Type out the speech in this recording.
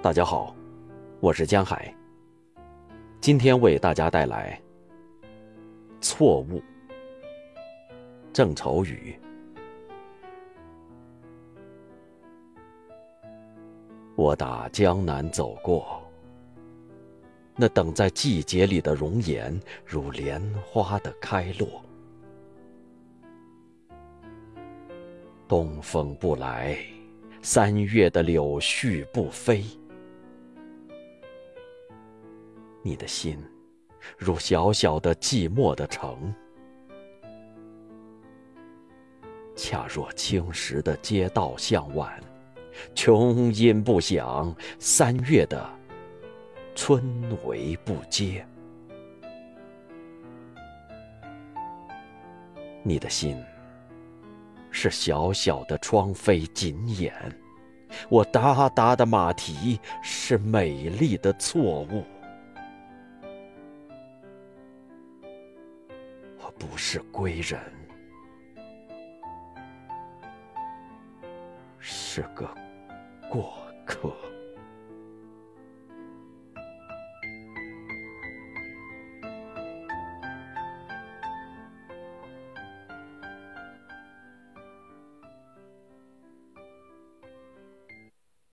大家好，我是江海。今天为大家带来《错误》。郑愁予。我打江南走过，那等在季节里的容颜，如莲花的开落。东风不来，三月的柳絮不飞。你的心，如小小的寂寞的城，恰若青石的街道向晚，琼音不响，三月的春雷不接。你的心。是小小的窗扉紧掩，我哒哒的马蹄是美丽的错误。我不是归人，是个过客。